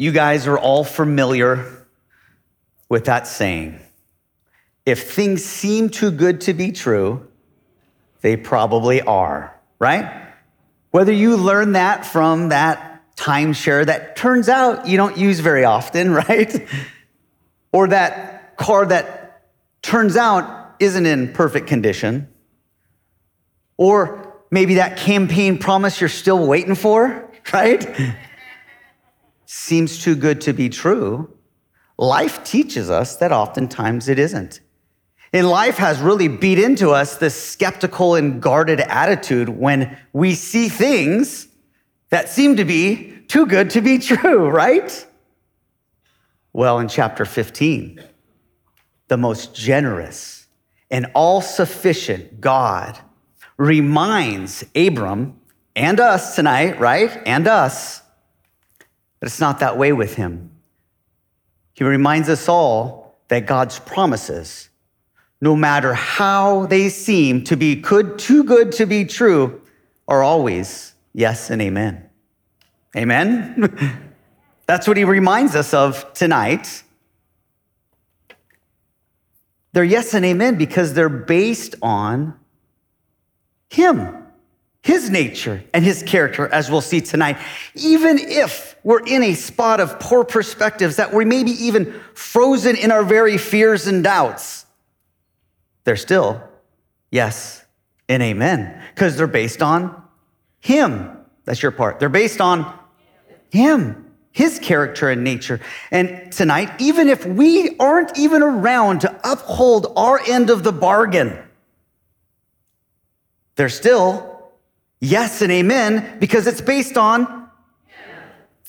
you guys are all familiar with that saying. If things seem too good to be true, they probably are, right? Whether you learn that from that timeshare that turns out you don't use very often, right? Or that car that turns out isn't in perfect condition. Or maybe that campaign promise you're still waiting for, right? Seems too good to be true. Life teaches us that oftentimes it isn't. And life has really beat into us this skeptical and guarded attitude when we see things that seem to be too good to be true, right? Well, in chapter 15, the most generous and all sufficient God reminds Abram and us tonight, right? And us, that it's not that way with him. He reminds us all that God's promises no matter how they seem to be good, too good to be true, are always yes and amen. Amen? That's what he reminds us of tonight. They're yes and amen because they're based on him, his nature, and his character, as we'll see tonight. Even if we're in a spot of poor perspectives, that we may be even frozen in our very fears and doubts they're still yes and amen because they're based on Him. That's your part. They're based on Him, His character and nature. And tonight, even if we aren't even around to uphold our end of the bargain, they're still yes and amen because it's based on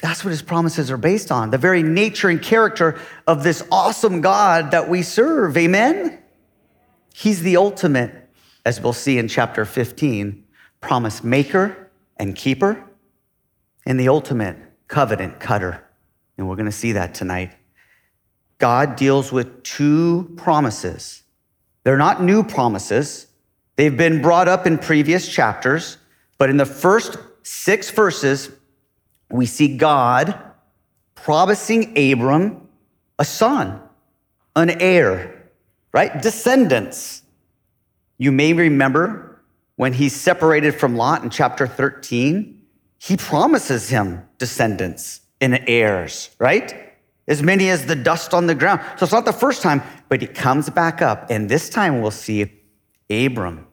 that's what his promises are based on the very nature and character of this awesome God that we serve. Amen? He's the ultimate, as we'll see in chapter 15, promise maker and keeper, and the ultimate covenant cutter. And we're going to see that tonight. God deals with two promises. They're not new promises, they've been brought up in previous chapters, but in the first six verses, we see God promising Abram a son, an heir right? Descendants. You may remember when he's separated from Lot in chapter 13, he promises him descendants and heirs, right? As many as the dust on the ground. So it's not the first time, but he comes back up. And this time we'll see Abram.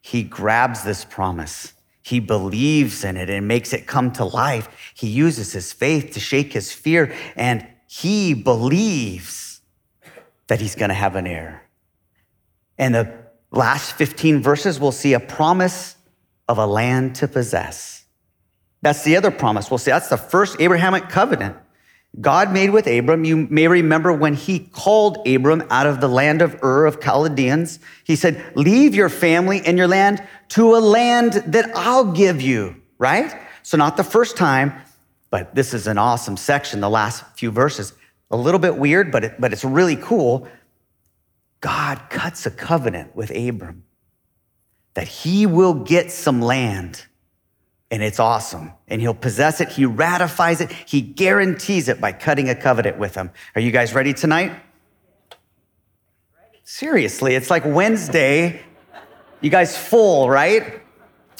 He grabs this promise. He believes in it and makes it come to life. He uses his faith to shake his fear, and he believes that he's going to have an heir. And the last 15 verses, we'll see a promise of a land to possess. That's the other promise. We'll see that's the first Abrahamic covenant God made with Abram. You may remember when he called Abram out of the land of Ur of Chaldeans. He said, Leave your family and your land to a land that I'll give you, right? So, not the first time, but this is an awesome section, the last few verses a little bit weird, but, it, but it's really cool. God cuts a covenant with Abram that he will get some land and it's awesome. And he'll possess it. He ratifies it. He guarantees it by cutting a covenant with him. Are you guys ready tonight? Seriously, it's like Wednesday. You guys full, right?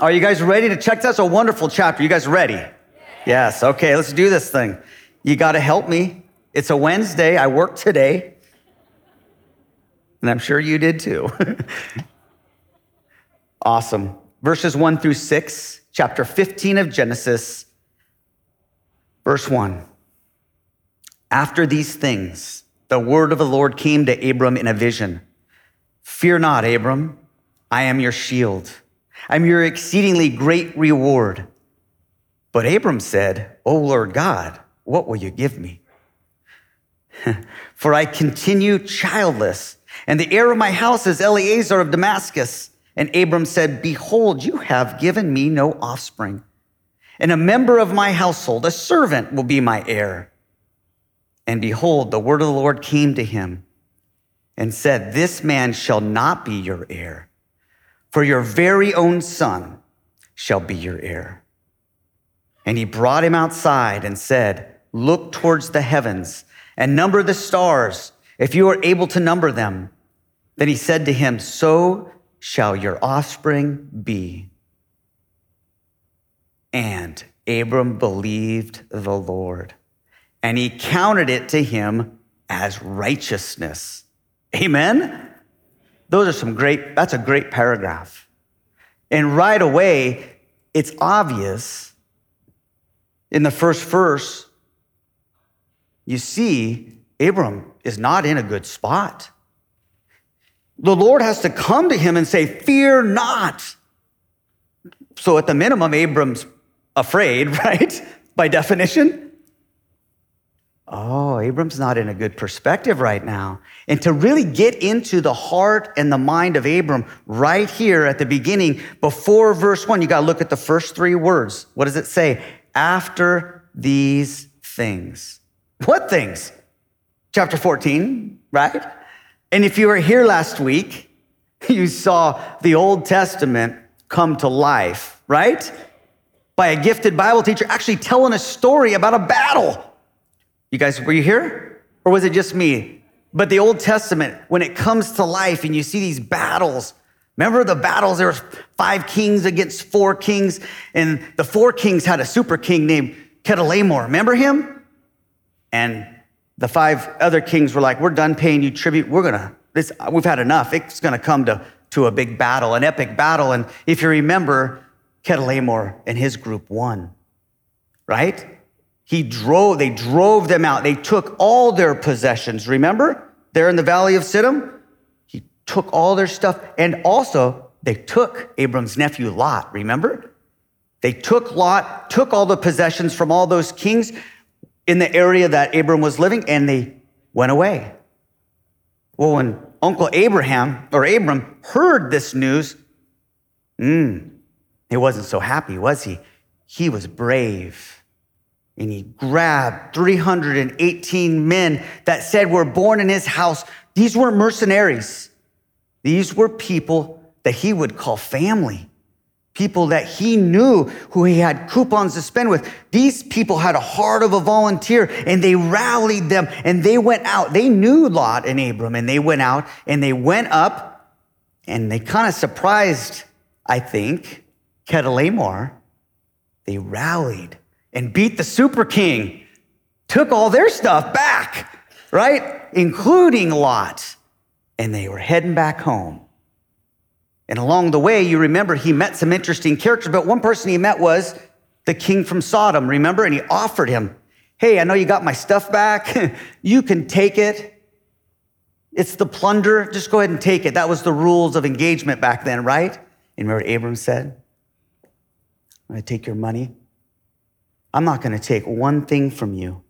Are you guys ready to check? That's a wonderful chapter. You guys ready? Yes. Okay, let's do this thing. You got to help me. It's a Wednesday. I worked today. And I'm sure you did too. awesome. Verses 1 through 6, chapter 15 of Genesis, verse 1. After these things, the word of the Lord came to Abram in a vision Fear not, Abram, I am your shield. I'm your exceedingly great reward. But Abram said, O Lord God, what will you give me? For I continue childless, and the heir of my house is Eliezer of Damascus. And Abram said, Behold, you have given me no offspring, and a member of my household, a servant, will be my heir. And behold, the word of the Lord came to him and said, This man shall not be your heir, for your very own son shall be your heir. And he brought him outside and said, look towards the heavens and number the stars, if you are able to number them. Then he said to him, So shall your offspring be. And Abram believed the Lord, and he counted it to him as righteousness. Amen? Those are some great, that's a great paragraph. And right away, it's obvious in the first verse, you see, Abram is not in a good spot. The Lord has to come to him and say, Fear not. So, at the minimum, Abram's afraid, right? By definition. Oh, Abram's not in a good perspective right now. And to really get into the heart and the mind of Abram right here at the beginning, before verse one, you got to look at the first three words. What does it say? After these things. What things? Chapter 14, right? And if you were here last week, you saw the Old Testament come to life, right? By a gifted Bible teacher actually telling a story about a battle you guys, were you here? Or was it just me? But the Old Testament, when it comes to life and you see these battles, remember the battles? There were five kings against four kings, and the four kings had a super king named Chedorlaomer. Remember him? And the five other kings were like, We're done paying you tribute. We're gonna, this, we've had enough. It's gonna come to, to a big battle, an epic battle. And if you remember, Chedorlaomer and his group won, right? He drove, they drove them out. They took all their possessions. Remember? There in the valley of Siddim? He took all their stuff. And also, they took Abram's nephew Lot. Remember? They took Lot, took all the possessions from all those kings in the area that Abram was living, and they went away. Well, when Uncle Abraham or Abram heard this news, mm, he wasn't so happy, was he? He was brave and he grabbed 318 men that said were born in his house. These weren't mercenaries. These were people that he would call family, people that he knew who he had coupons to spend with. These people had a heart of a volunteer and they rallied them and they went out. They knew Lot and Abram and they went out and they went up and they kind of surprised, I think, Chedorlaomer. They rallied and beat the super king, took all their stuff back, right? Including Lot. And they were heading back home. And along the way, you remember he met some interesting characters, but one person he met was the king from Sodom, remember? And he offered him, Hey, I know you got my stuff back. you can take it. It's the plunder. Just go ahead and take it. That was the rules of engagement back then, right? And remember Abram said? I'm going to take your money I'm not going to take one thing from you,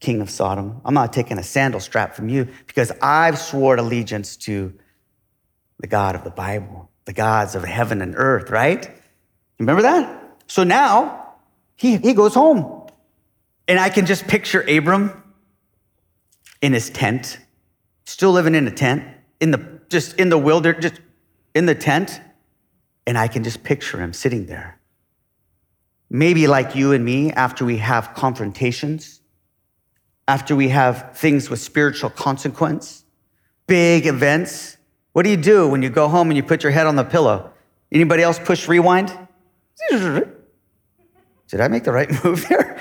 king of Sodom. I'm not taking a sandal strap from you because I've sworn allegiance to the God of the Bible, the gods of heaven and earth, right? Remember that? So now he, he goes home. And I can just picture Abram in his tent, still living in a tent, in the just in the wilderness, just in the tent. And I can just picture him sitting there maybe like you and me, after we have confrontations, after we have things with spiritual consequence, big events, what do you do when you go home and you put your head on the pillow? Anybody else push rewind? Did I make the right move there?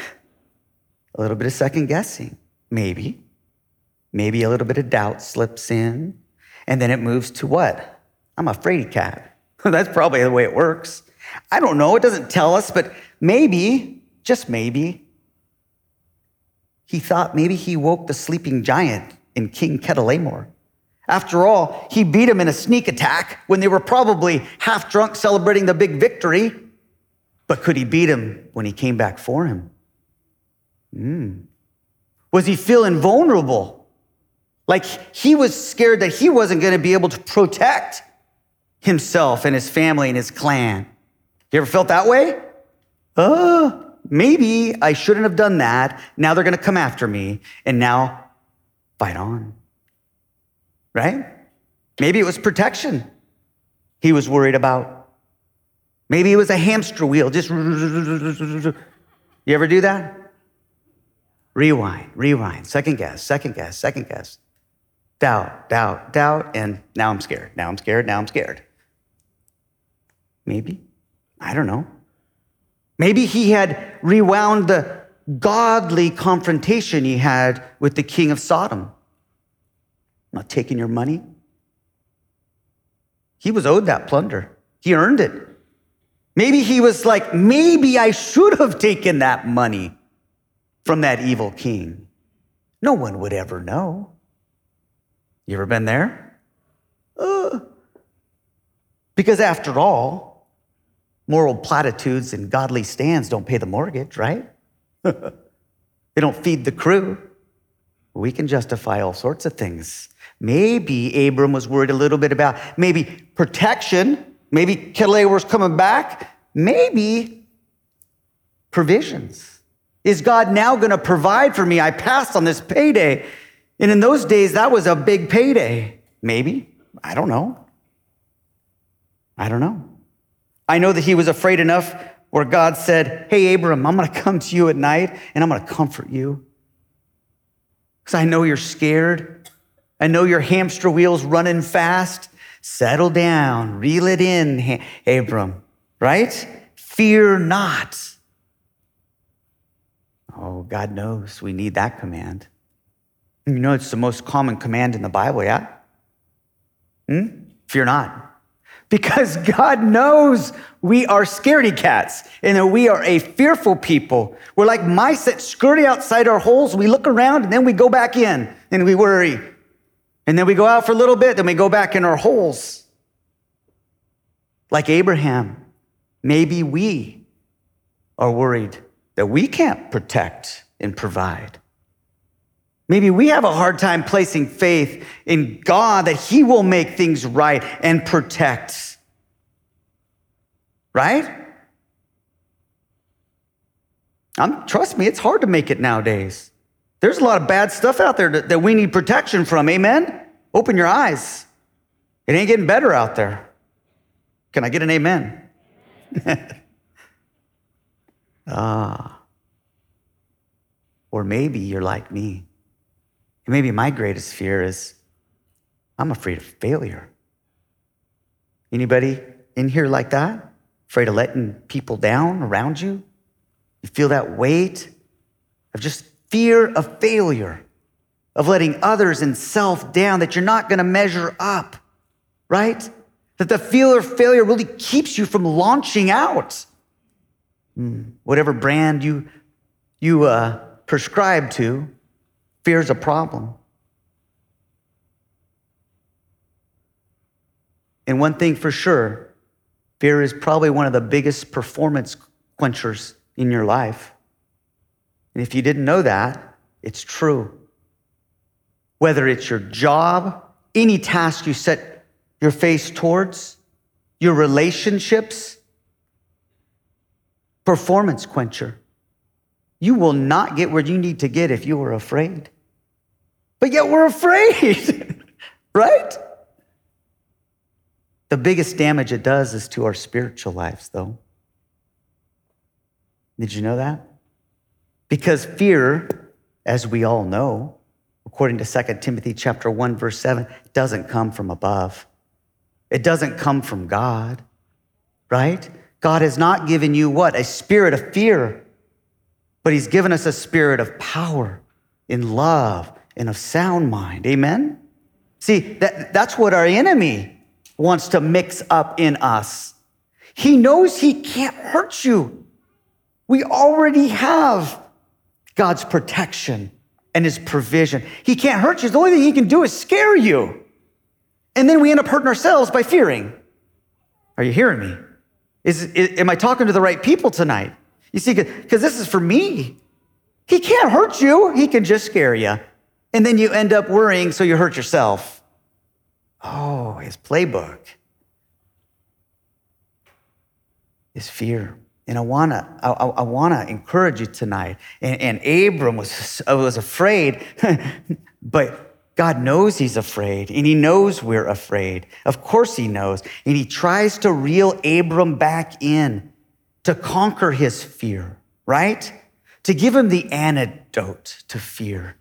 A little bit of second guessing, maybe. Maybe a little bit of doubt slips in. And then it moves to what? I'm a fraidy cat. That's probably the way it works. I don't know. It doesn't tell us, but maybe, just maybe, he thought maybe he woke the sleeping giant in King Chedorlaomer. After all, he beat him in a sneak attack when they were probably half drunk celebrating the big victory. But could he beat him when he came back for him? Mm. Was he feeling vulnerable? Like he was scared that he wasn't going to be able to protect himself and his family and his clan. You ever felt that way? Uh, maybe I shouldn't have done that. Now they're going to come after me. And now fight on. Right? Maybe it was protection he was worried about. Maybe it was a hamster wheel. Just you ever do that? rewind, rewind, second guess, second guess, second guess, doubt, doubt, doubt, and now I'm scared. Now I'm scared. Now I'm scared. Maybe. I don't know. Maybe he had rewound the godly confrontation he had with the king of Sodom. Not taking your money. He was owed that plunder, he earned it. Maybe he was like, maybe I should have taken that money from that evil king. No one would ever know. You ever been there? Uh, because after all, moral platitudes and godly stands don't pay the mortgage, right? they don't feed the crew. We can justify all sorts of things. Maybe Abram was worried a little bit about maybe protection. Maybe Kedar was coming back. Maybe provisions. Is God now going to provide for me? I passed on this payday. And in those days, that was a big payday. Maybe. I don't know. I don't know. I know that he was afraid enough where God said, Hey, Abram, I'm going to come to you at night and I'm going to comfort you. Because I know you're scared. I know your hamster wheel's running fast. Settle down, reel it in, Abram, right? Fear not. Oh, God knows we need that command. You know, it's the most common command in the Bible, yeah? Hmm? Fear not. Because God knows we are scaredy cats and that we are a fearful people. We're like mice that scurry outside our holes. We look around and then we go back in and we worry. And then we go out for a little bit, then we go back in our holes. Like Abraham, maybe we are worried that we can't protect and provide. Maybe we have a hard time placing faith in God that He will make things right and protect. Right? I'm, trust me, it's hard to make it nowadays. There's a lot of bad stuff out there that, that we need protection from. Amen? Open your eyes. It ain't getting better out there. Can I get an amen? Ah. Or maybe you're like me. Maybe my greatest fear is I'm afraid of failure. Anybody in here like that? Afraid of letting people down around you? You feel that weight of just fear of failure, of letting others and self down, that you're not going to measure up, right? That the fear of failure really keeps you from launching out. Mm. Whatever brand you, you uh, prescribe to, fear is a problem. And one thing for sure, fear is probably one of the biggest performance quenchers in your life. And if you didn't know that, it's true. Whether it's your job, any task you set your face towards, your relationships, performance quencher. You will not get where you need to get if you are afraid. But yet we're afraid, right? The biggest damage it does is to our spiritual lives, though. Did you know that? Because fear, as we all know, according to 2 Timothy chapter 1 verse 7, doesn't come from above. It doesn't come from God, right? God has not given you what? A spirit of fear, but He's given us a spirit of power, in love, and of sound mind. Amen? See, that, that's what our enemy wants to mix up in us. He knows he can't hurt you. We already have God's protection and his provision. He can't hurt you. The only thing he can do is scare you. And then we end up hurting ourselves by fearing. Are you hearing me? Is, is, am I talking to the right people tonight? You see, because this is for me. He can't hurt you, he can just scare you. And then you end up worrying, so you hurt yourself. Oh, his playbook is fear. And I wanna, I, I wanna encourage you tonight. And, and Abram was, was afraid, but God knows he's afraid and he knows we're afraid. Of course he knows. And he tries to reel Abram back in to conquer his fear, right? to give him the antidote to fear.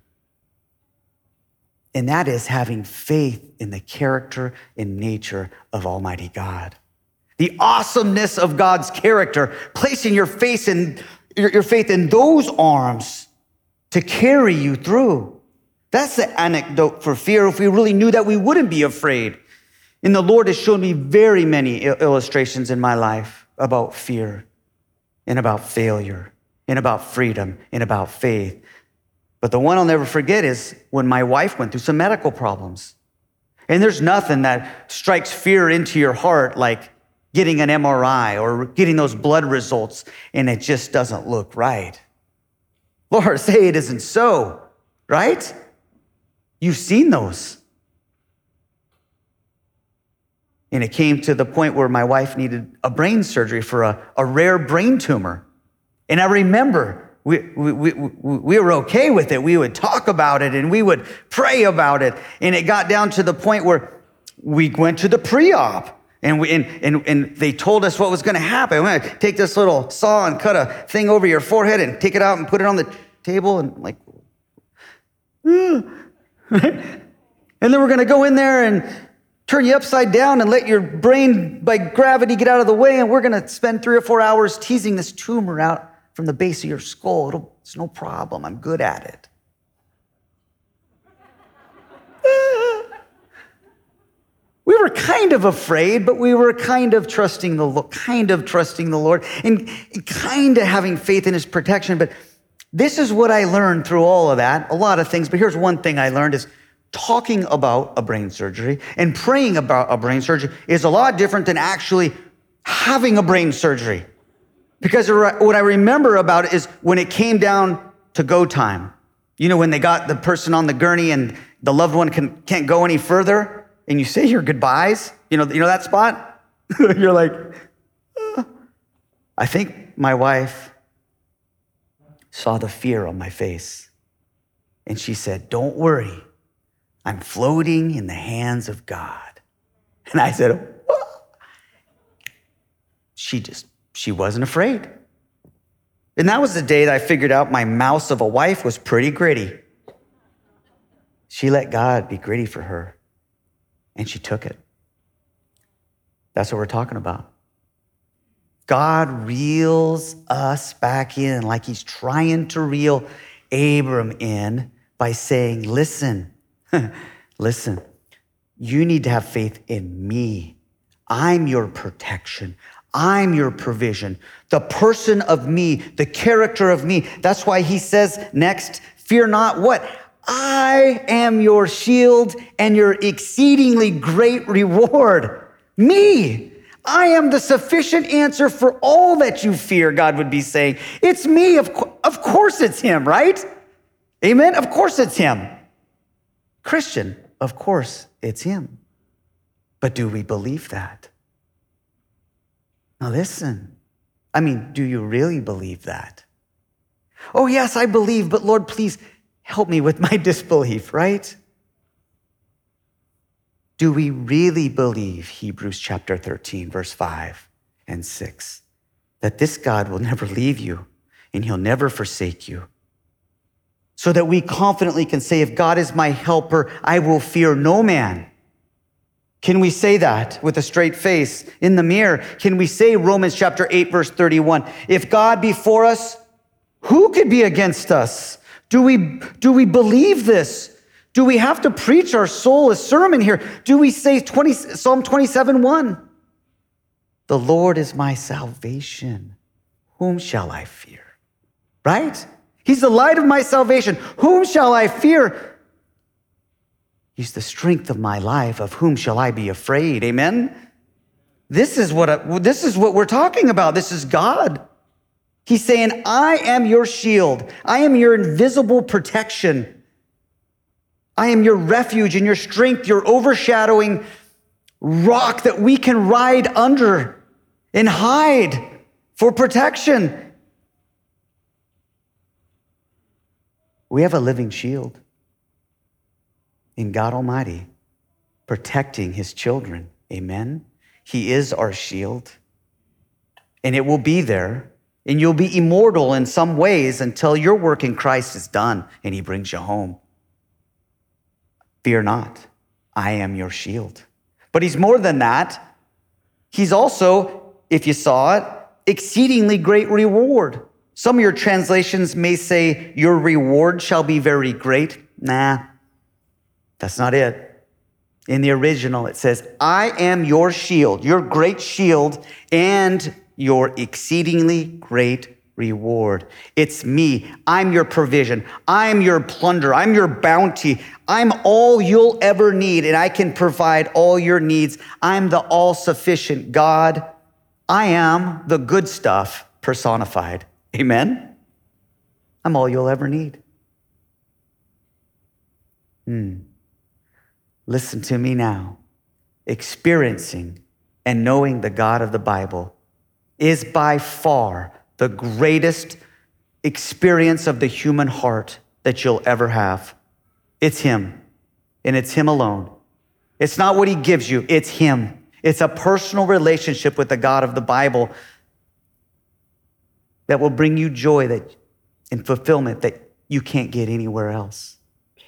And that is having faith in the character and nature of Almighty God. The awesomeness of God's character, placing your faith in, your faith in those arms to carry you through. That's the anecdote for fear. If we really knew that, we wouldn't be afraid. And the Lord has shown me very many illustrations in my life about fear and about failure and about freedom and about faith. But the one I'll never forget is when my wife went through some medical problems. And there's nothing that strikes fear into your heart like getting an MRI or getting those blood results and it just doesn't look right. Lord, say it isn't so, right? You've seen those. And it came to the point where my wife needed a brain surgery for a, a rare brain tumor. And I remember we, we, we, we were okay with it. We would talk about it and we would pray about it. And it got down to the point where we went to the pre op. And, we, and, and, and they told us what was going to happen. We're going to take this little saw and cut a thing over your forehead and take it out and put it on the table and like, and then we're going to go in there and turn you upside down and let your brain by gravity get out of the way. And we're going to spend three or four hours teasing this tumor out from the base of your skull. It'll, it's no problem. I'm good at it. We were kind of afraid, but we were kind of trusting the kind of trusting the Lord and kind of having faith in his protection. But this is what I learned through all of that. A lot of things, but here's one thing I learned is talking about a brain surgery and praying about a brain surgery is a lot different than actually having a brain surgery. Because what I remember about it is when it came down to go time. You know, when they got the person on the gurney and the loved one can, can't go any further and you say your goodbyes, you know, you know that spot? You're like, oh. I think my wife saw the fear on my face and she said, Don't worry, I'm floating in the hands of God. And I said? She just she wasn't afraid. And that was the day that I figured out my mouse of a wife was pretty gritty. She let God be gritty for her, and she took it. That's what we're talking about. God reels us back in like he's trying to reel Abram in by saying, Listen, listen, you need to have faith in me. I'm your protection. I'm your provision, the person of me, the character of me. That's why he says next, fear not what? I am your shield and your exceedingly great reward. Me. I am the sufficient answer for all that you fear, God would be saying. It's me. Of, co- of course it's him, right? Amen? Of course it's him. Christian, of course it's him. But do we believe that? Now, listen. I mean, do you really believe that? Oh, yes, I believe, but Lord, please help me with my disbelief, right? Do we really believe, Hebrews chapter 13, verse 5 and 6, that this God will never leave you and he'll never forsake you? So that we confidently can say, if God is my helper, I will fear no man. Can we say that with a straight face in the mirror? Can we say Romans chapter 8, verse 31? If God be for us, who could be against us? Do we, do we believe this? Do we have to preach our soul a sermon here? Do we say 20, Psalm 27, 1? The Lord is my salvation. Whom shall I fear? Right? He's the light of my salvation. Whom shall I fear? He's the strength of my life. Of whom shall I be afraid? Amen. This is what this is what we're talking about. This is God. He's saying, "I am your shield. I am your invisible protection. I am your refuge and your strength, your overshadowing rock that we can ride under and hide for protection." We have a living shield in God Almighty, protecting his children. Amen. He is our shield, and it will be there and you'll be immortal in some ways until your work in Christ is done and he brings you home. Fear not, I am your shield. But he's more than that. He's also, if you saw it, exceedingly great reward. Some of your translations may say, Your reward shall be very great. Nah, that's not it. In the original, it says, I am your shield, your great shield, and your exceedingly great reward. It's me. I'm your provision. I'm your plunder. I'm your bounty. I'm all you'll ever need, and I can provide all your needs. I'm the all sufficient God. I am the good stuff personified. Amen? I'm all you'll ever need. Hmm. Listen to me now. Experiencing and knowing the God of the Bible is by far the greatest experience of the human heart that you'll ever have. It's Him, and it's Him alone. It's not what He gives you, it's Him. It's a personal relationship with the God of the Bible that will bring you joy that, and fulfillment that you can't get anywhere else.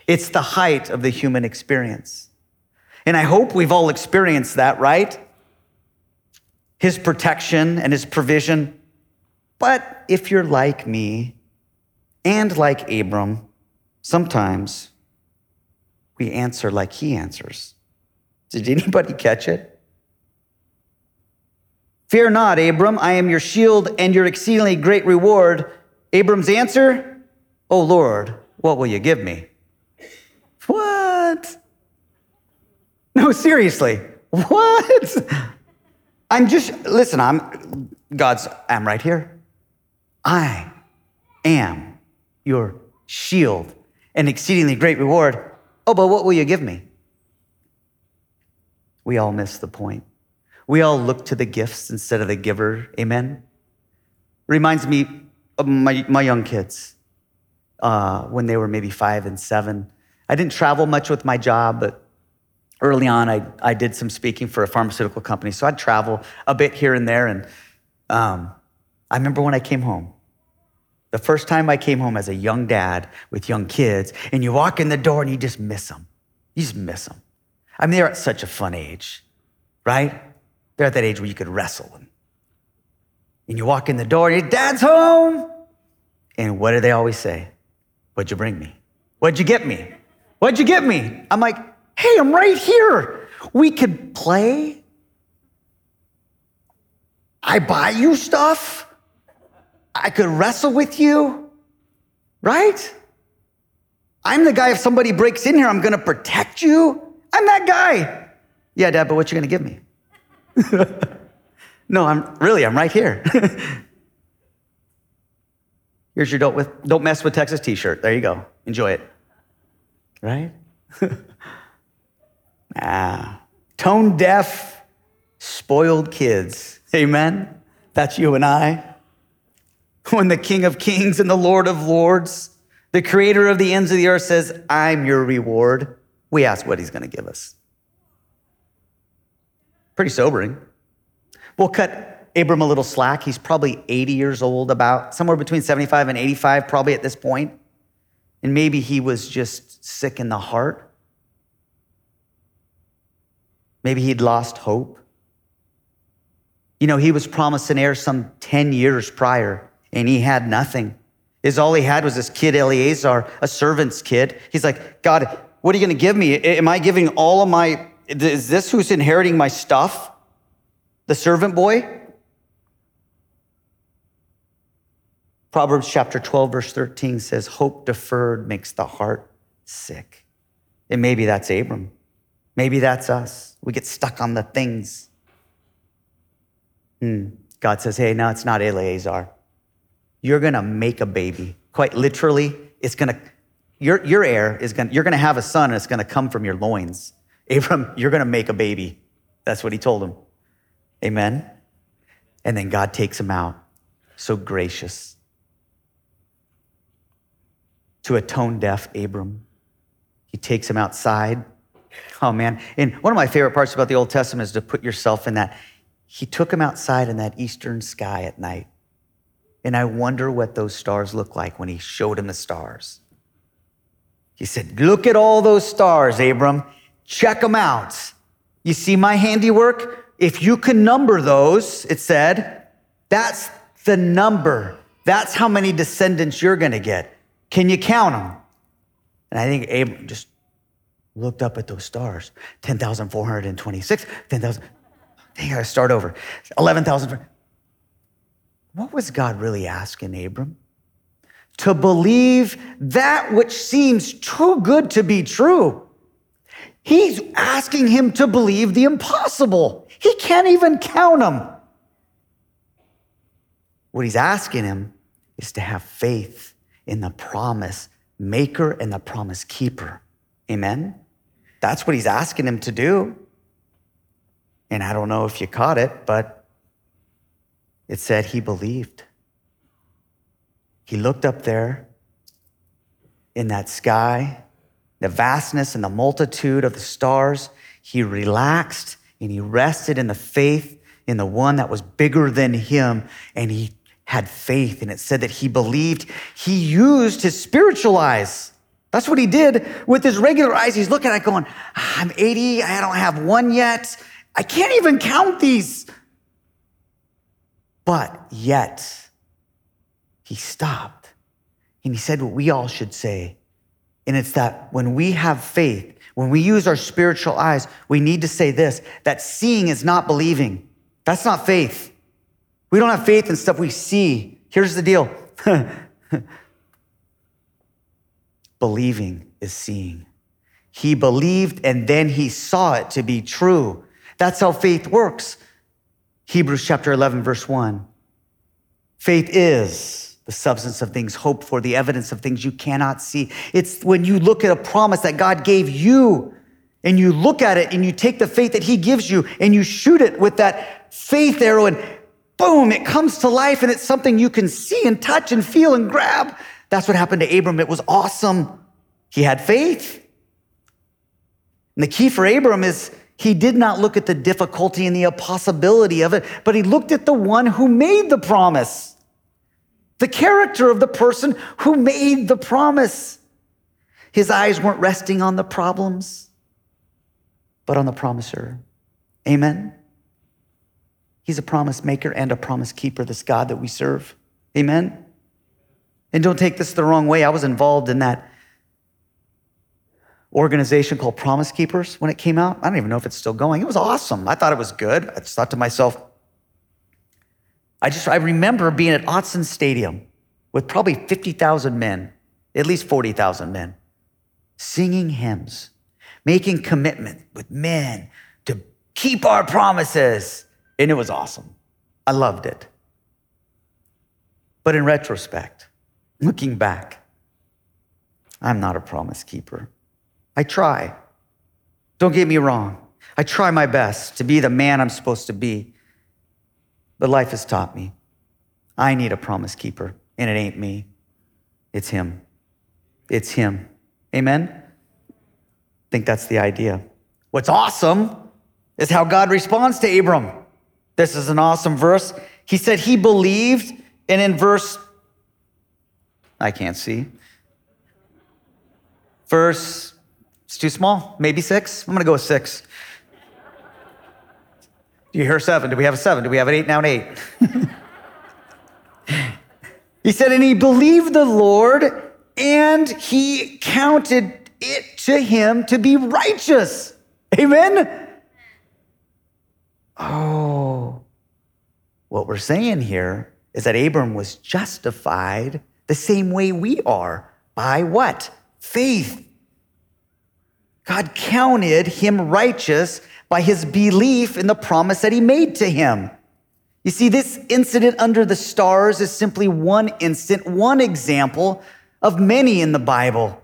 It's the height of the human experience. And I hope we've all experienced that, right? His protection and his provision. But if you're like me and like Abram, sometimes we answer like he answers. Did anybody catch it? Fear not, Abram, I am your shield and your exceedingly great reward. Abram's answer, Oh Lord, what will you give me? What? No, seriously. What? I'm just, listen, I'm, God's, I'm right here. I am your shield and exceedingly great reward. Oh, but what will you give me? We all miss the point. We all look to the gifts instead of the giver. Amen. Reminds me of my, my young kids uh, when they were maybe five and seven. I didn't travel much with my job, but early on, I, I did some speaking for a pharmaceutical company. So I'd travel a bit here and there. And um, I remember when I came home, the first time I came home as a young dad with young kids, and you walk in the door and you just miss them. You just miss them. I mean, they're at such a fun age, right? They're at that age where you could wrestle. And, and you walk in the door and your dad's home. And what do they always say? What'd you bring me? What'd you get me? What'd you get me? I'm like, hey, I'm right here. We could play. I buy you stuff. I could wrestle with you, right? I'm the guy, if somebody breaks in here, I'm gonna protect you. I'm that guy. Yeah, Dad, but what you gonna give me? no, I'm really, I'm right here. Here's your don't, with, don't mess with Texas t shirt. There you go. Enjoy it. Right? ah, tone deaf, spoiled kids. Amen? That's you and I. When the King of Kings and the Lord of Lords, the creator of the ends of the earth says, I'm your reward, we ask what he's going to give us. Pretty sobering. We'll cut Abram a little slack. He's probably 80 years old, about somewhere between 75 and 85, probably at this point. And maybe he was just sick in the heart. Maybe he'd lost hope. You know, he was promised an heir some 10 years prior, and he had nothing. Is all he had was this kid Eliezer, a servant's kid. He's like, God, what are you going to give me? Am I giving all of my is this who's inheriting my stuff? The servant boy? Proverbs chapter 12, verse 13 says, Hope deferred makes the heart sick. And maybe that's Abram. Maybe that's us. We get stuck on the things. Hmm. God says, Hey, no, it's not Eliezer. You're going to make a baby. Quite literally, it's going to, your, your heir is going to, you're going to have a son and it's going to come from your loins. Abram, you're going to make a baby. That's what he told him. Amen. And then God takes him out. So gracious. To a tone deaf Abram. He takes him outside. Oh man. And one of my favorite parts about the Old Testament is to put yourself in that. He took him outside in that eastern sky at night. And I wonder what those stars look like when he showed him the stars. He said, Look at all those stars, Abram. Check them out. You see my handiwork? If you can number those, it said, that's the number. That's how many descendants you're going to get. Can you count them? And I think Abram just looked up at those stars 10,426, 10,000. They got to start over. 11,000. What was God really asking Abram? To believe that which seems too good to be true. He's asking him to believe the impossible. He can't even count them. What he's asking him is to have faith in the promise maker and the promise keeper. Amen? That's what he's asking him to do. And I don't know if you caught it, but it said he believed. He looked up there in that sky, the vastness and the multitude of the stars. He relaxed and he rested in the faith in the one that was bigger than him. And he had faith. And it said that he believed. He used his spiritual eyes. That's what he did with his regular eyes. He's looking at it going, ah, I'm 80. I don't have one yet. I can't even count these. But yet, he stopped and he said what we all should say. And it's that when we have faith, when we use our spiritual eyes, we need to say this that seeing is not believing. That's not faith. We don't have faith in stuff we see. Here's the deal believing is seeing. He believed and then he saw it to be true. That's how faith works. Hebrews chapter 11, verse 1. Faith is the substance of things hoped for, the evidence of things you cannot see. It's when you look at a promise that God gave you and you look at it and you take the faith that He gives you and you shoot it with that faith arrow and boom, it comes to life and it's something you can see and touch and feel and grab. That's what happened to Abram. It was awesome. He had faith. And the key for Abram is he did not look at the difficulty and the impossibility of it, but he looked at the one who made the promise, the character of the person who made the promise. His eyes weren't resting on the problems, but on the promiser. Amen. He's a promise maker and a promise keeper, this God that we serve. Amen. And don't take this the wrong way. I was involved in that organization called Promise Keepers when it came out. I don't even know if it's still going. It was awesome. I thought it was good. I just thought to myself, I just I remember being at Autzen Stadium with probably 50,000 men, at least 40,000 men, singing hymns, making commitment with men to keep our promises. And it was awesome. I loved it. But in retrospect, looking back, I'm not a promise keeper. I try. Don't get me wrong. I try my best to be the man I'm supposed to be. But life has taught me I need a promise keeper, and it ain't me. It's him. It's him. Amen? I think that's the idea. What's awesome is how God responds to Abram. This is an awesome verse. He said he believed, and in verse, I can't see, verse it's too small. Maybe six. I'm going to go with six. Do you hear seven? Do we have a seven? Do we have an eight? Now an eight. he said, and he believed the Lord and he counted it to him to be righteous. Amen. Oh, what we're saying here is that Abram was justified the same way we are by what? Faith. God counted him righteous by his belief in the promise that he made to him. You see, this incident under the stars is simply one instant, one example of many in the Bible,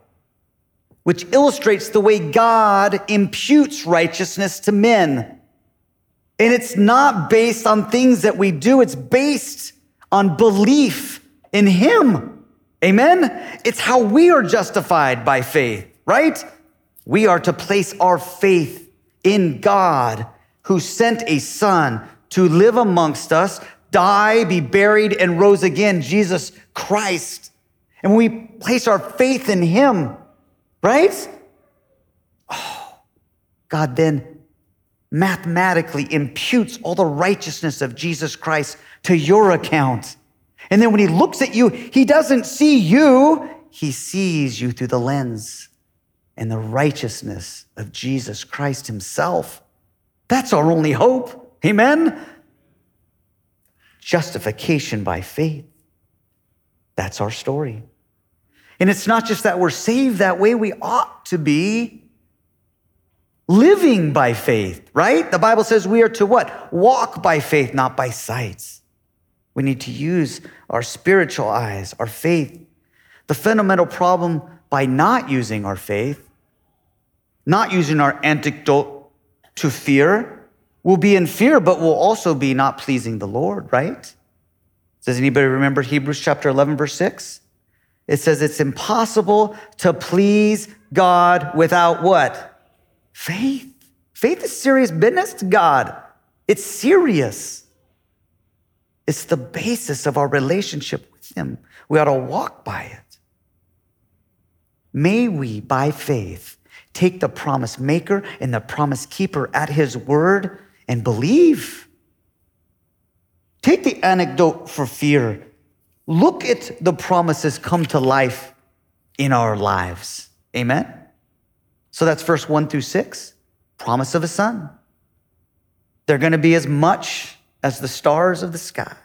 which illustrates the way God imputes righteousness to men. And it's not based on things that we do, it's based on belief in Him. Amen? It's how we are justified by faith, right? We are to place our faith in God who sent a son to live amongst us, die, be buried, and rose again, Jesus Christ. And we place our faith in him, right? Oh, God then mathematically imputes all the righteousness of Jesus Christ to your account. And then when he looks at you, he doesn't see you, he sees you through the lens and the righteousness of Jesus Christ himself. That's our only hope. Amen? Justification by faith. That's our story. And it's not just that we're saved that way, we ought to be living by faith, right? The Bible says we are to what? Walk by faith, not by sights. We need to use our spiritual eyes, our faith. The fundamental problem by not using our faith, not using our antidote to fear, will be in fear, but will also be not pleasing the Lord, right? Does anybody remember Hebrews chapter 11, verse 6? It says it's impossible to please God without what? Faith. Faith is serious business to God. It's serious. It's the basis of our relationship with Him. We ought to walk by it. May we, by faith, take the promise maker and the promise keeper at His word and believe. Take the anecdote for fear. Look at the promises come to life in our lives. Amen. So that's verse one through six promise of a son. They're going to be as much as the stars of the sky.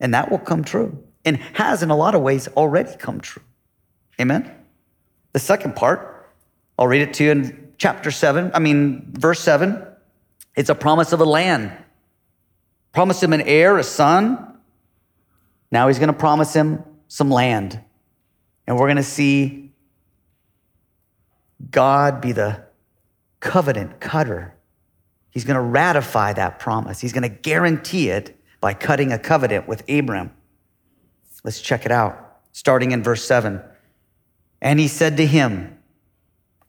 And that will come true and has in a lot of ways already come true. Amen. The second part, I'll read it to you in chapter seven, I mean, verse seven. It's a promise of a land. Promise him an heir, a son. Now he's going to promise him some land. And we're going to see God be the covenant cutter. He's going to ratify that promise. He's going to guarantee it by cutting a covenant with Abram. Let's check it out, starting in verse 7. And he said to him,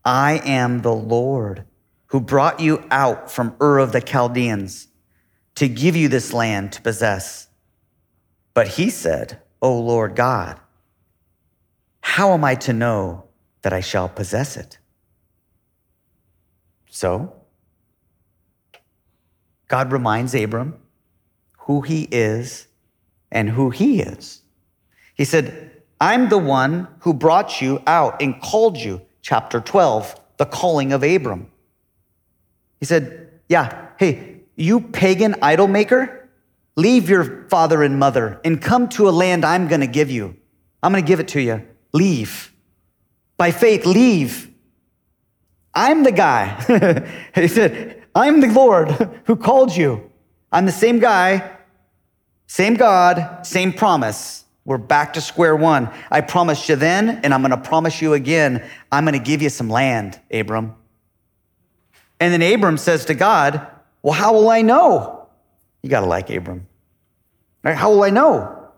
I am the Lord who brought you out from Ur of the Chaldeans to give you this land to possess. But he said, O Lord God, how am I to know that I shall possess it? So, God reminds Abram who he is and who he is. He said, I'm the one who brought you out and called you, chapter 12, the calling of Abram. He said, Yeah, hey, you pagan idol maker, leave your father and mother and come to a land I'm gonna give you. I'm gonna give it to you. Leave. By faith, leave. I'm the guy. he said, I'm the Lord who called you. I'm the same guy, same God, same promise. We're back to square one. I promised you then, and I'm going to promise you again. I'm going to give you some land, Abram. And then Abram says to God, Well, how will I know? You got to like Abram. Right? How will I know?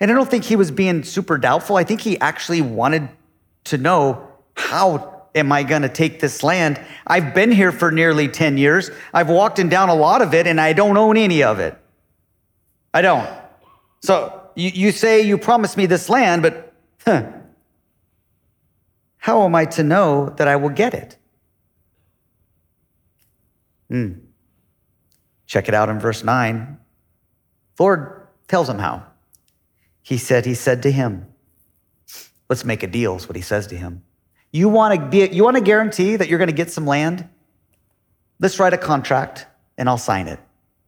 And I don't think he was being super doubtful. I think he actually wanted to know how am I going to take this land? I've been here for nearly 10 years. I've walked in down a lot of it and I don't own any of it. I don't. So you, you say you promised me this land, but huh, how am I to know that I will get it? Hmm. Check it out in verse 9. Lord tells him how. He said, He said to him, Let's make a deal, is what he says to him. You want to be, you want to guarantee that you're going to get some land? Let's write a contract and I'll sign it.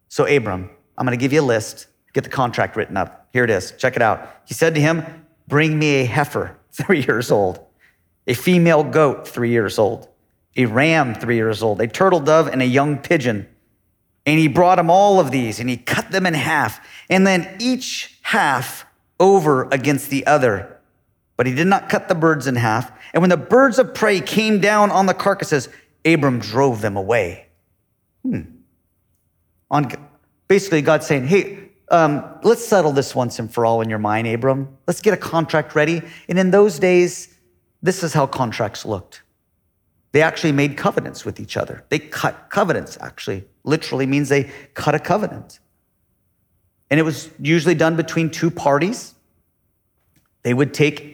So, Abram, I'm going to give you a list, get the contract written up. Here it is. Check it out. He said to him, Bring me a heifer, three years old, a female goat, three years old, a ram, three years old, a turtle dove, and a young pigeon. And he brought him all of these and he cut them in half, and then each half over against the other. But he did not cut the birds in half. And when the birds of prey came down on the carcasses, Abram drove them away. Hmm. On basically, God saying, "Hey, um, let's settle this once and for all in your mind, Abram. Let's get a contract ready." And in those days, this is how contracts looked. They actually made covenants with each other. They cut covenants. Actually, literally means they cut a covenant. And it was usually done between two parties. They would take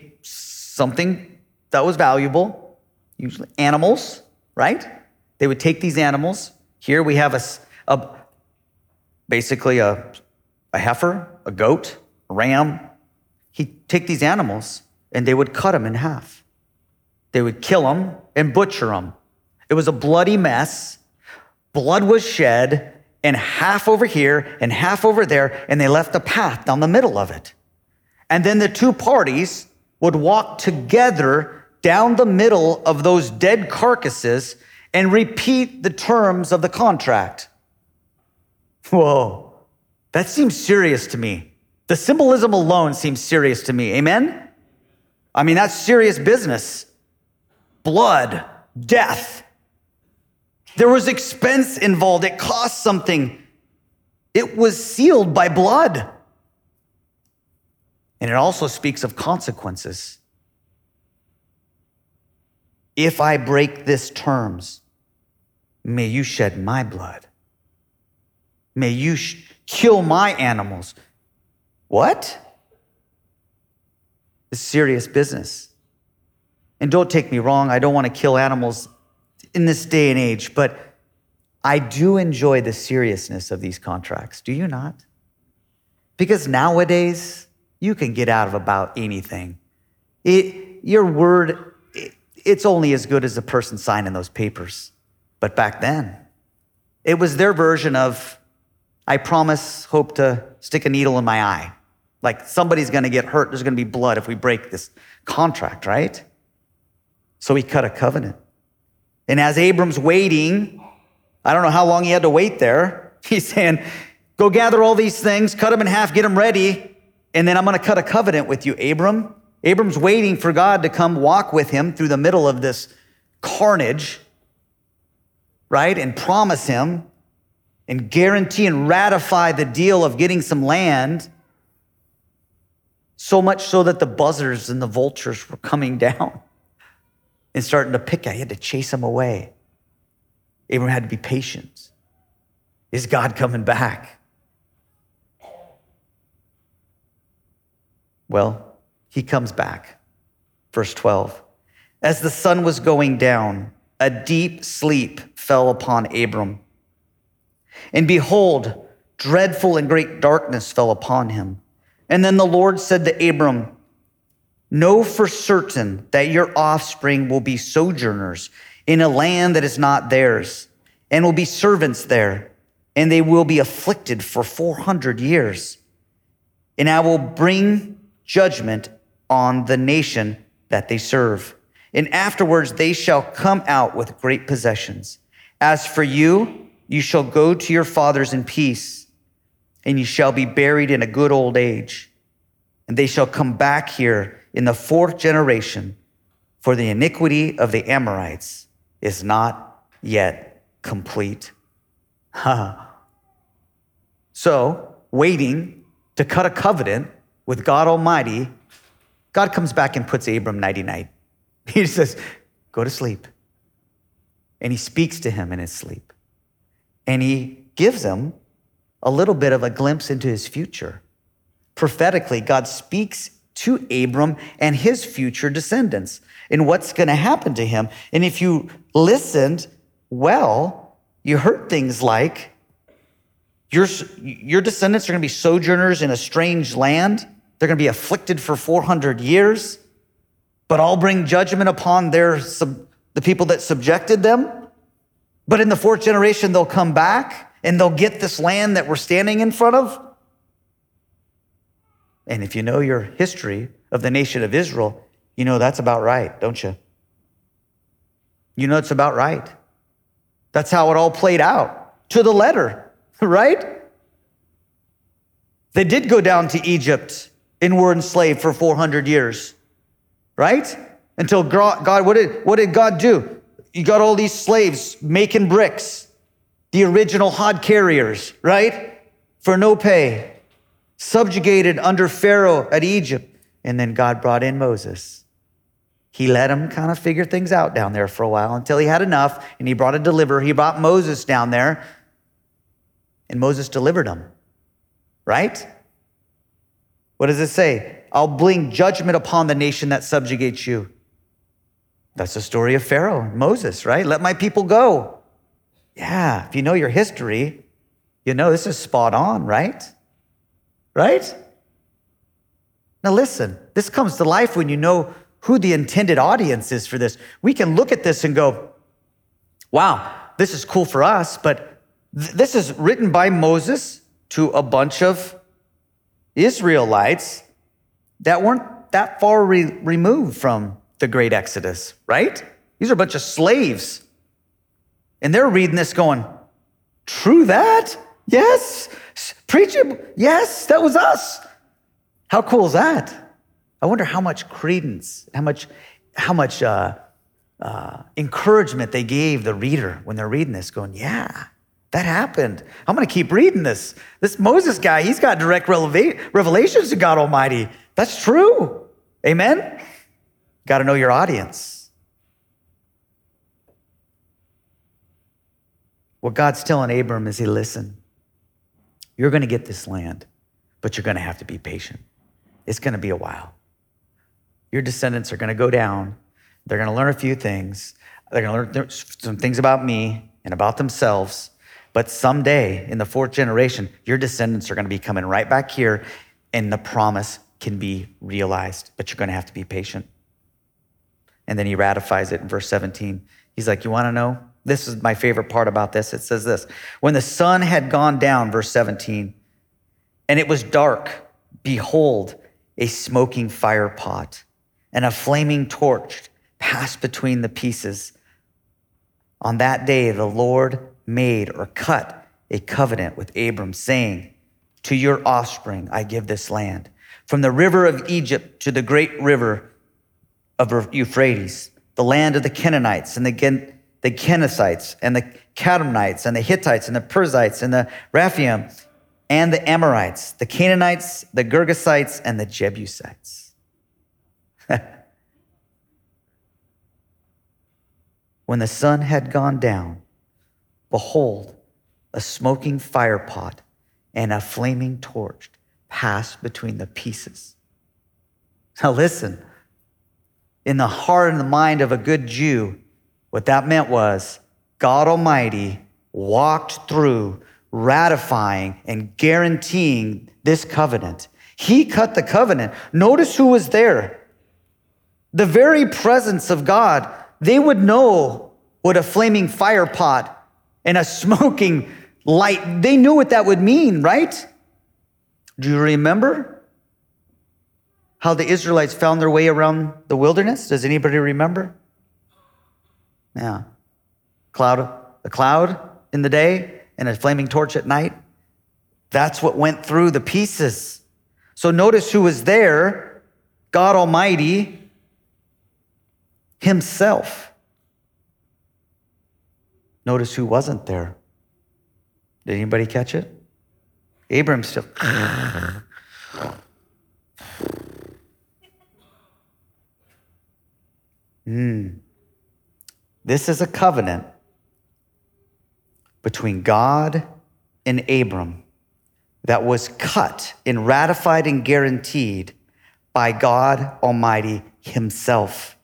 something that was valuable, usually animals, right? They would take these animals. Here we have a, a basically a, a heifer, a goat, a ram. He'd take these animals and they would cut them in half. They would kill them and butcher them. It was a bloody mess. Blood was shed, and half over here and half over there, and they left a path down the middle of it. And then the two parties would walk together down the middle of those dead carcasses and repeat the terms of the contract. Whoa, that seems serious to me. The symbolism alone seems serious to me. Amen? I mean, that's serious business. Blood, death. There was expense involved, it cost something. It was sealed by blood. And it also speaks of consequences. If I break this terms, may you shed my blood. May you sh- kill my animals. What? It's serious business. And don't take me wrong, I don't want to kill animals in this day and age, but I do enjoy the seriousness of these contracts. Do you not? Because nowadays, you can get out of about anything. It, your word, it, it's only as good as the person signing those papers. But back then, it was their version of, I promise, hope to stick a needle in my eye. Like somebody's gonna get hurt, there's gonna be blood if we break this contract, right? So he cut a covenant. And as Abram's waiting, I don't know how long he had to wait there. He's saying, Go gather all these things, cut them in half, get them ready, and then I'm going to cut a covenant with you, Abram. Abram's waiting for God to come walk with him through the middle of this carnage, right? And promise him and guarantee and ratify the deal of getting some land. So much so that the buzzards and the vultures were coming down and starting to pick at. He had to chase them away. Abram had to be patient. Is God coming back? Well, he comes back. Verse 12. As the sun was going down, a deep sleep fell upon Abram. And behold, dreadful and great darkness fell upon him. And then the Lord said to Abram, Know for certain that your offspring will be sojourners in a land that is not theirs, and will be servants there, and they will be afflicted for 400 years. And I will bring judgment on the nation that they serve. And afterwards they shall come out with great possessions. As for you, you shall go to your fathers in peace, and you shall be buried in a good old age. And they shall come back here in the fourth generation, for the iniquity of the Amorites is not yet complete. so, waiting to cut a covenant with God Almighty, God comes back and puts Abram nighty night. He says, Go to sleep. And he speaks to him in his sleep. And he gives him a little bit of a glimpse into his future. Prophetically, God speaks to Abram and his future descendants and what's going to happen to him. And if you listened well, you heard things like, your, your descendants are going to be sojourners in a strange land. They're going to be afflicted for 400 years, but I'll bring judgment upon their, sub, the people that subjected them. But in the fourth generation, they'll come back and they'll get this land that we're standing in front of. And if you know your history of the nation of Israel, you know that's about right, don't you? You know it's about right. That's how it all played out to the letter, right? They did go down to Egypt and were enslaved for 400 years, right? Until God, what did, what did God do? You got all these slaves making bricks, the original hod carriers, right? For no pay, subjugated under Pharaoh at Egypt. And then God brought in Moses. He let him kind of figure things out down there for a while until he had enough and he brought a deliverer. He brought Moses down there and Moses delivered him. right? What does it say? I'll bring judgment upon the nation that subjugates you. That's the story of Pharaoh, Moses, right? Let my people go. Yeah, if you know your history, you know this is spot on, right? Right? Now, listen, this comes to life when you know who the intended audience is for this. We can look at this and go, wow, this is cool for us, but th- this is written by Moses to a bunch of Israelites that weren't that far re- removed from the great Exodus, right? These are a bunch of slaves. And they're reading this going, true that? Yes. Preach it. Yes, that was us. How cool is that? I wonder how much credence, how much, how much uh, uh, encouragement they gave the reader when they're reading this, going, yeah, that happened. I'm going to keep reading this. This Moses guy, he's got direct revelations to God Almighty. That's true. Amen? Got to know your audience. What God's telling Abram is, he listen, you're going to get this land, but you're going to have to be patient. It's going to be a while. Your descendants are going to go down. They're going to learn a few things. They're going to learn some things about me and about themselves. But someday in the fourth generation, your descendants are going to be coming right back here, and the promise can be realized. But you're going to have to be patient. And then he ratifies it in verse 17. He's like, You want to know? This is my favorite part about this. It says this When the sun had gone down, verse 17, and it was dark, behold, a smoking fire pot and a flaming torch passed between the pieces. On that day, the Lord made or cut a covenant with Abram, saying, To your offspring I give this land, from the river of Egypt to the great river of Euphrates, the land of the Canaanites and the, Gen- the and the Kadmonites and the Hittites and the Perizzites and the Rephaim and the Amorites, the Canaanites, the Girgashites, and the Jebusites. when the sun had gone down, behold, a smoking firepot and a flaming torch passed between the pieces. Now, listen, in the heart and the mind of a good Jew, what that meant was God Almighty walked through ratifying and guaranteeing this covenant. He cut the covenant. Notice who was there. The very presence of God. They would know what a flaming fire pot and a smoking light, they knew what that would mean, right? Do you remember? how the Israelites found their way around the wilderness? Does anybody remember? Yeah. Cloud, a cloud in the day and a flaming torch at night. That's what went through the pieces. So notice who was there God Almighty Himself. Notice who wasn't there. Did anybody catch it? Abram still. Mm. This is a covenant between God and Abram that was cut and ratified and guaranteed by God Almighty Himself.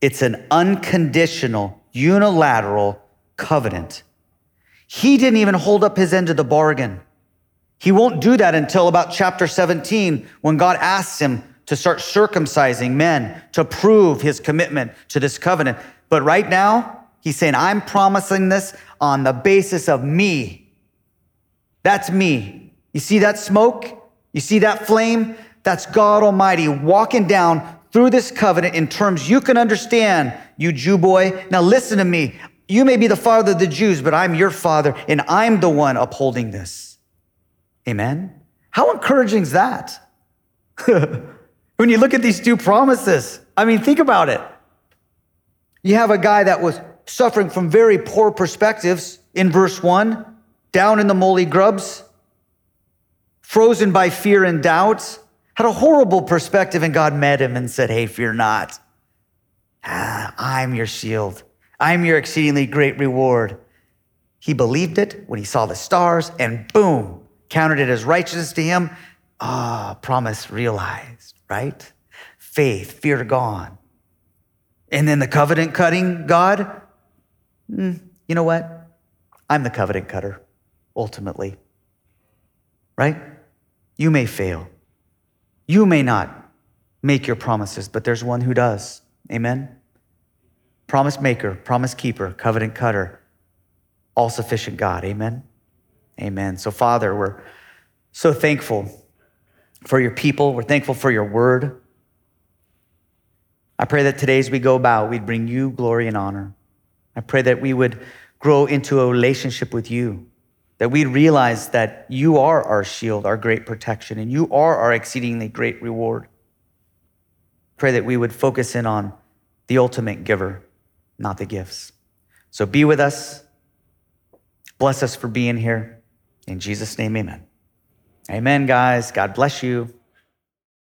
It's an unconditional, unilateral covenant. He didn't even hold up his end of the bargain. He won't do that until about chapter 17 when God asks him, to start circumcising men to prove his commitment to this covenant. But right now, he's saying, I'm promising this on the basis of me. That's me. You see that smoke? You see that flame? That's God Almighty walking down through this covenant in terms you can understand, you Jew boy. Now listen to me. You may be the father of the Jews, but I'm your father, and I'm the one upholding this. Amen? How encouraging is that? When you look at these two promises, I mean, think about it. You have a guy that was suffering from very poor perspectives in verse one, down in the moldy grubs, frozen by fear and doubts, had a horrible perspective, and God met him and said, Hey, fear not. Ah, I'm your shield. I'm your exceedingly great reward. He believed it when he saw the stars, and boom, counted it as righteousness to him. Ah, promise realized, right? Faith, fear gone. And then the covenant cutting God, mm, you know what? I'm the covenant cutter, ultimately. Right? You may fail. You may not make your promises, but there's one who does. Amen? Promise maker, promise keeper, covenant cutter, all sufficient God. Amen? Amen. So, Father, we're so thankful for your people. We're thankful for your word. I pray that today, as we go about, we'd bring you glory and honor. I pray that we would grow into a relationship with you, that we'd realize that you are our shield, our great protection, and you are our exceedingly great reward. Pray that we would focus in on the ultimate giver, not the gifts. So be with us. Bless us for being here. In Jesus' name, amen. Amen, guys. God bless you.